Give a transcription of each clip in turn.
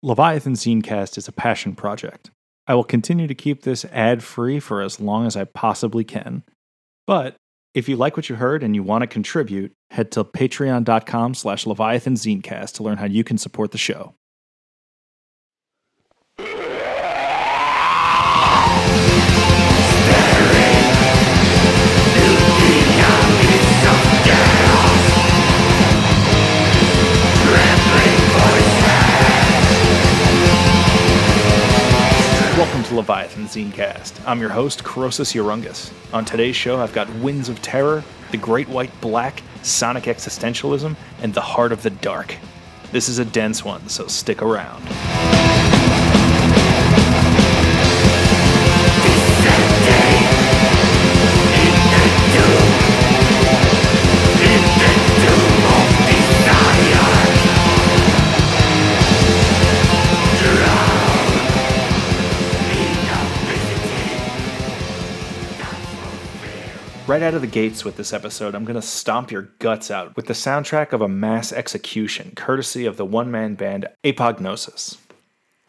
Leviathan Zinecast is a passion project. I will continue to keep this ad free for as long as I possibly can. But if you like what you heard and you want to contribute, head to patreon.com slash Leviathan Zinecast to learn how you can support the show. To Leviathan Zinecast. I'm your host, Croesus Urungus. On today's show, I've got Winds of Terror, The Great White Black, Sonic Existentialism, and The Heart of the Dark. This is a dense one, so stick around. Right out of the gates with this episode, I'm going to stomp your guts out with the soundtrack of a mass execution, courtesy of the one man band Apognosis.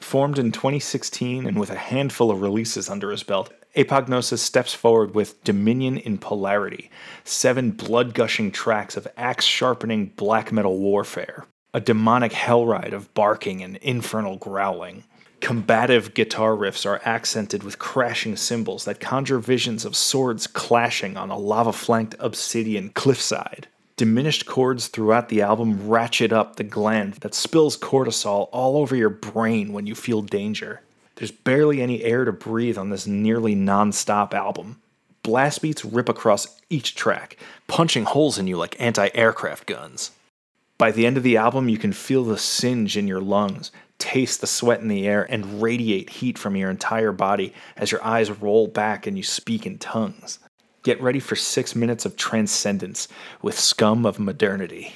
Formed in 2016 and with a handful of releases under his belt, Apognosis steps forward with Dominion in Polarity, seven blood gushing tracks of axe sharpening black metal warfare, a demonic hell ride of barking and infernal growling. Combative guitar riffs are accented with crashing cymbals that conjure visions of swords clashing on a lava flanked obsidian cliffside. Diminished chords throughout the album ratchet up the gland that spills cortisol all over your brain when you feel danger. There's barely any air to breathe on this nearly non stop album. Blast beats rip across each track, punching holes in you like anti aircraft guns. By the end of the album, you can feel the singe in your lungs, taste the sweat in the air, and radiate heat from your entire body as your eyes roll back and you speak in tongues. Get ready for six minutes of transcendence with Scum of Modernity.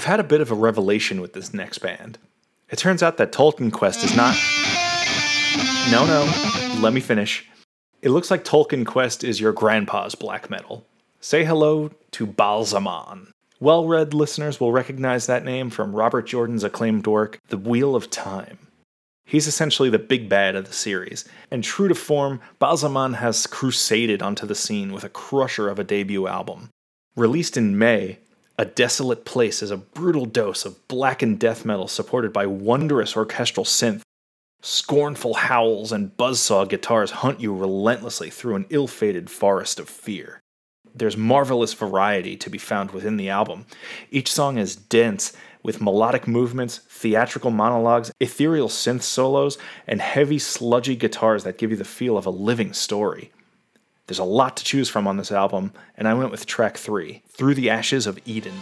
I've had a bit of a revelation with this next band. It turns out that Tolkien Quest is not. No, no, let me finish. It looks like Tolkien Quest is your grandpa's black metal. Say hello to Ba'alzamon. Well read listeners will recognize that name from Robert Jordan's acclaimed work, The Wheel of Time. He's essentially the big bad of the series, and true to form, Ba'alzamon has crusaded onto the scene with a crusher of a debut album. Released in May, A Desolate Place is a brutal dose of blackened death metal supported by wondrous orchestral synth. Scornful howls and buzzsaw guitars hunt you relentlessly through an ill fated forest of fear. There's marvelous variety to be found within the album. Each song is dense with melodic movements, theatrical monologues, ethereal synth solos, and heavy, sludgy guitars that give you the feel of a living story. There's a lot to choose from on this album, and I went with track 3, Through the Ashes of Eden.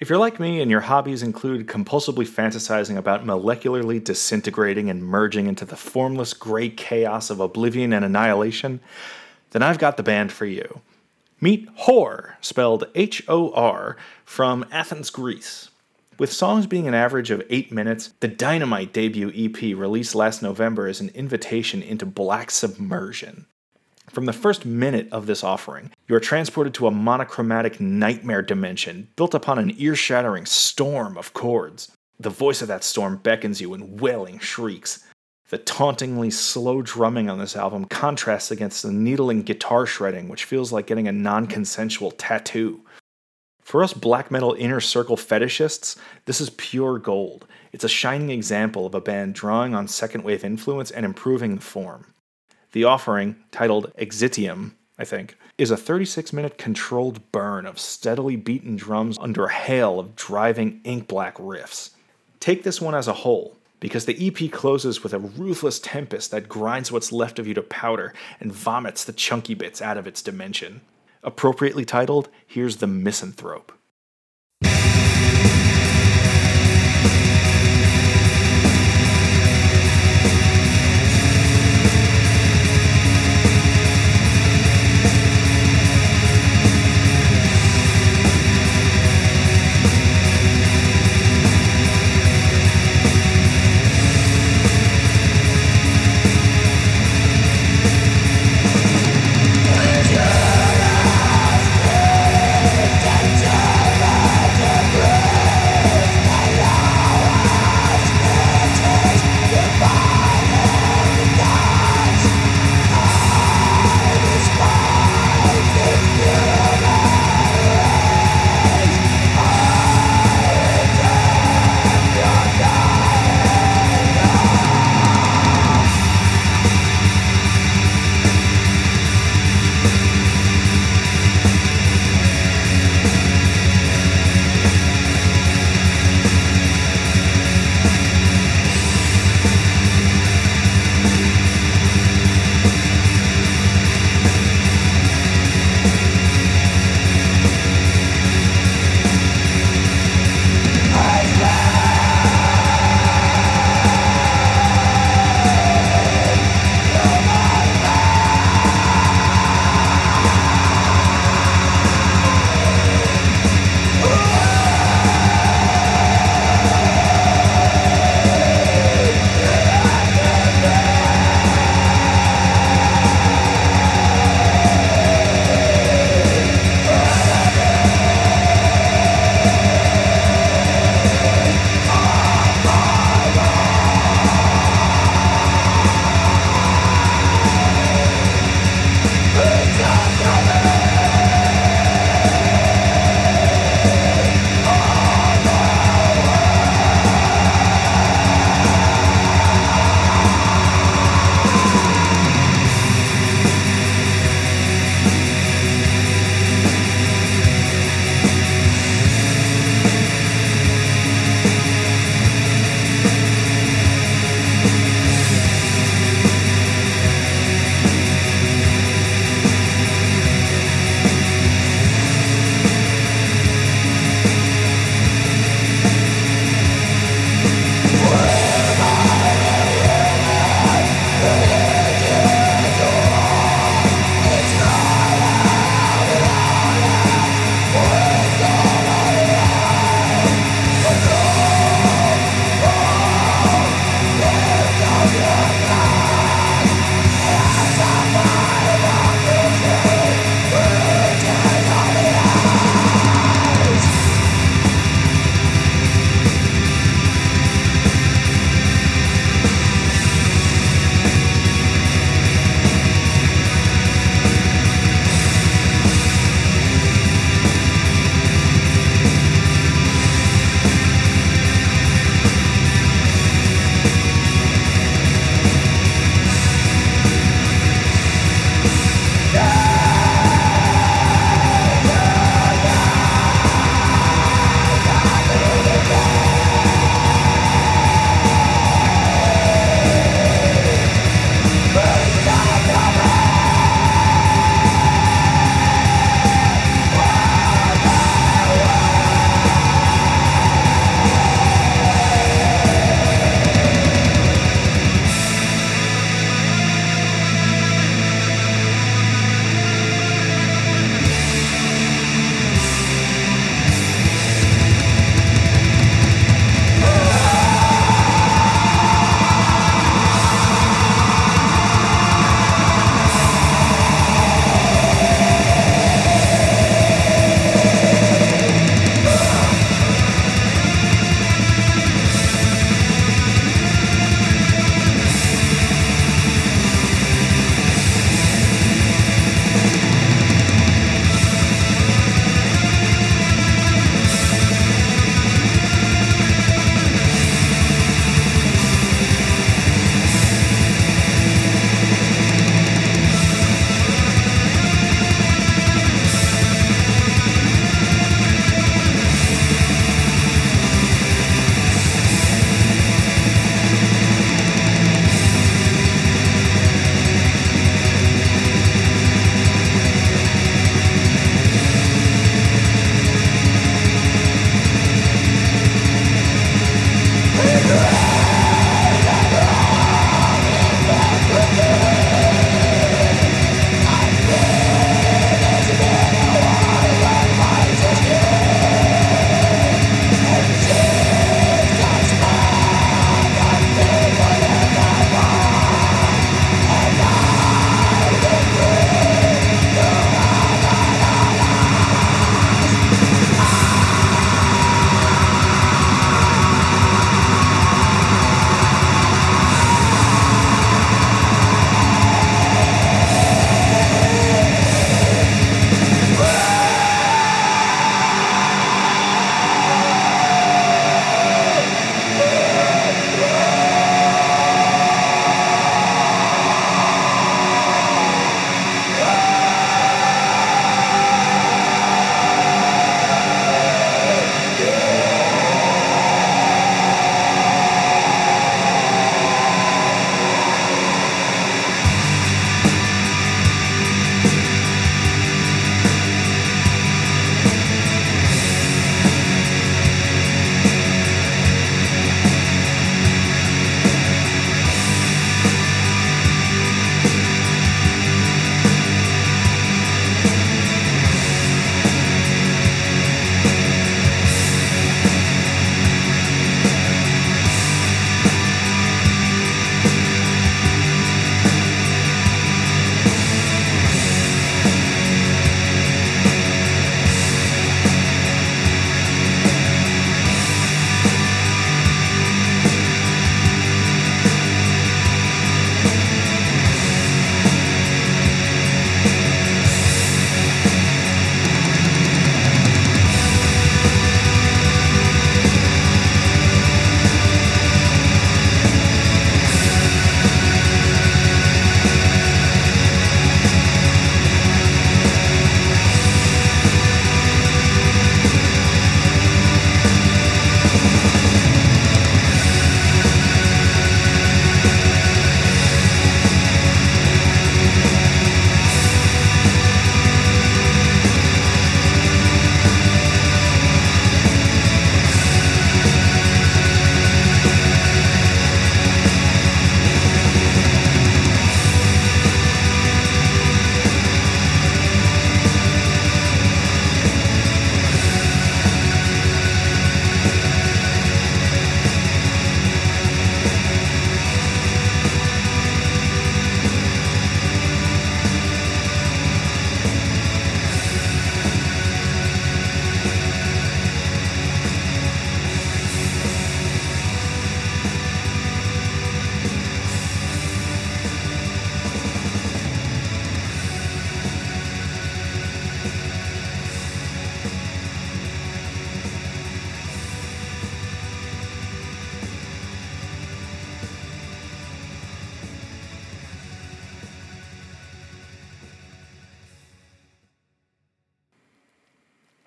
If you're like me and your hobbies include compulsively fantasizing about molecularly disintegrating and merging into the formless gray chaos of oblivion and annihilation, then I've got the band for you. Meet Hor, spelled H O R, from Athens, Greece. With songs being an average of 8 minutes, the Dynamite debut EP released last November is an invitation into black submersion. From the first minute of this offering, you are transported to a monochromatic nightmare dimension built upon an ear shattering storm of chords. The voice of that storm beckons you in wailing shrieks. The tauntingly slow drumming on this album contrasts against the needling guitar shredding, which feels like getting a non consensual tattoo. For us black metal inner circle fetishists, this is pure gold. It's a shining example of a band drawing on second wave influence and improving the form. The offering, titled Exitium, I think, is a 36 minute controlled burn of steadily beaten drums under a hail of driving ink black riffs. Take this one as a whole, because the EP closes with a ruthless tempest that grinds what's left of you to powder and vomits the chunky bits out of its dimension. Appropriately titled, here's the Misanthrope.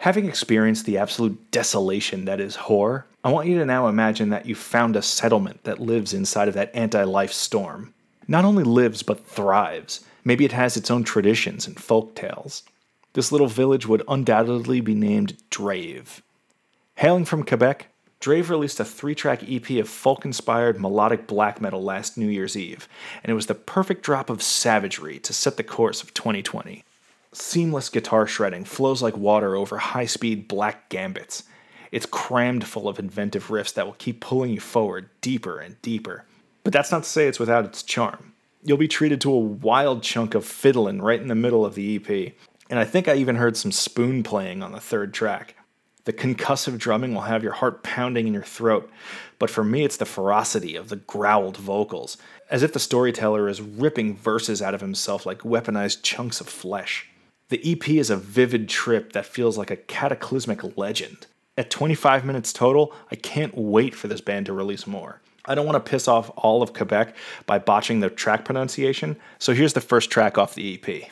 Having experienced the absolute desolation that is Hor, I want you to now imagine that you've found a settlement that lives inside of that anti life storm. Not only lives, but thrives. Maybe it has its own traditions and folk tales. This little village would undoubtedly be named Drave. Hailing from Quebec, Drave released a three track EP of folk inspired melodic black metal last New Year's Eve, and it was the perfect drop of savagery to set the course of 2020. Seamless guitar shredding flows like water over high speed black gambits. It's crammed full of inventive riffs that will keep pulling you forward deeper and deeper. But that's not to say it's without its charm. You'll be treated to a wild chunk of fiddling right in the middle of the EP, and I think I even heard some spoon playing on the third track. The concussive drumming will have your heart pounding in your throat, but for me, it's the ferocity of the growled vocals, as if the storyteller is ripping verses out of himself like weaponized chunks of flesh. The EP is a vivid trip that feels like a cataclysmic legend. At 25 minutes total, I can't wait for this band to release more. I don't want to piss off all of Quebec by botching the track pronunciation, so here's the first track off the EP.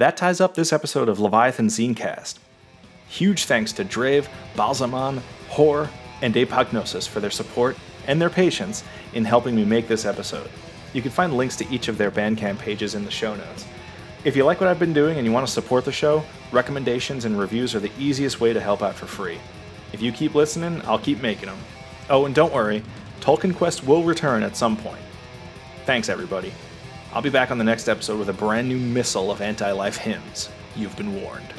That ties up this episode of Leviathan Zinecast. Huge thanks to Drave, Balzaman, Hor, and Apognosis for their support and their patience in helping me make this episode. You can find links to each of their Bandcamp pages in the show notes. If you like what I've been doing and you want to support the show, recommendations and reviews are the easiest way to help out for free. If you keep listening, I'll keep making them. Oh, and don't worry, Tolkien Quest will return at some point. Thanks, everybody. I'll be back on the next episode with a brand new missile of anti life hymns. You've been warned.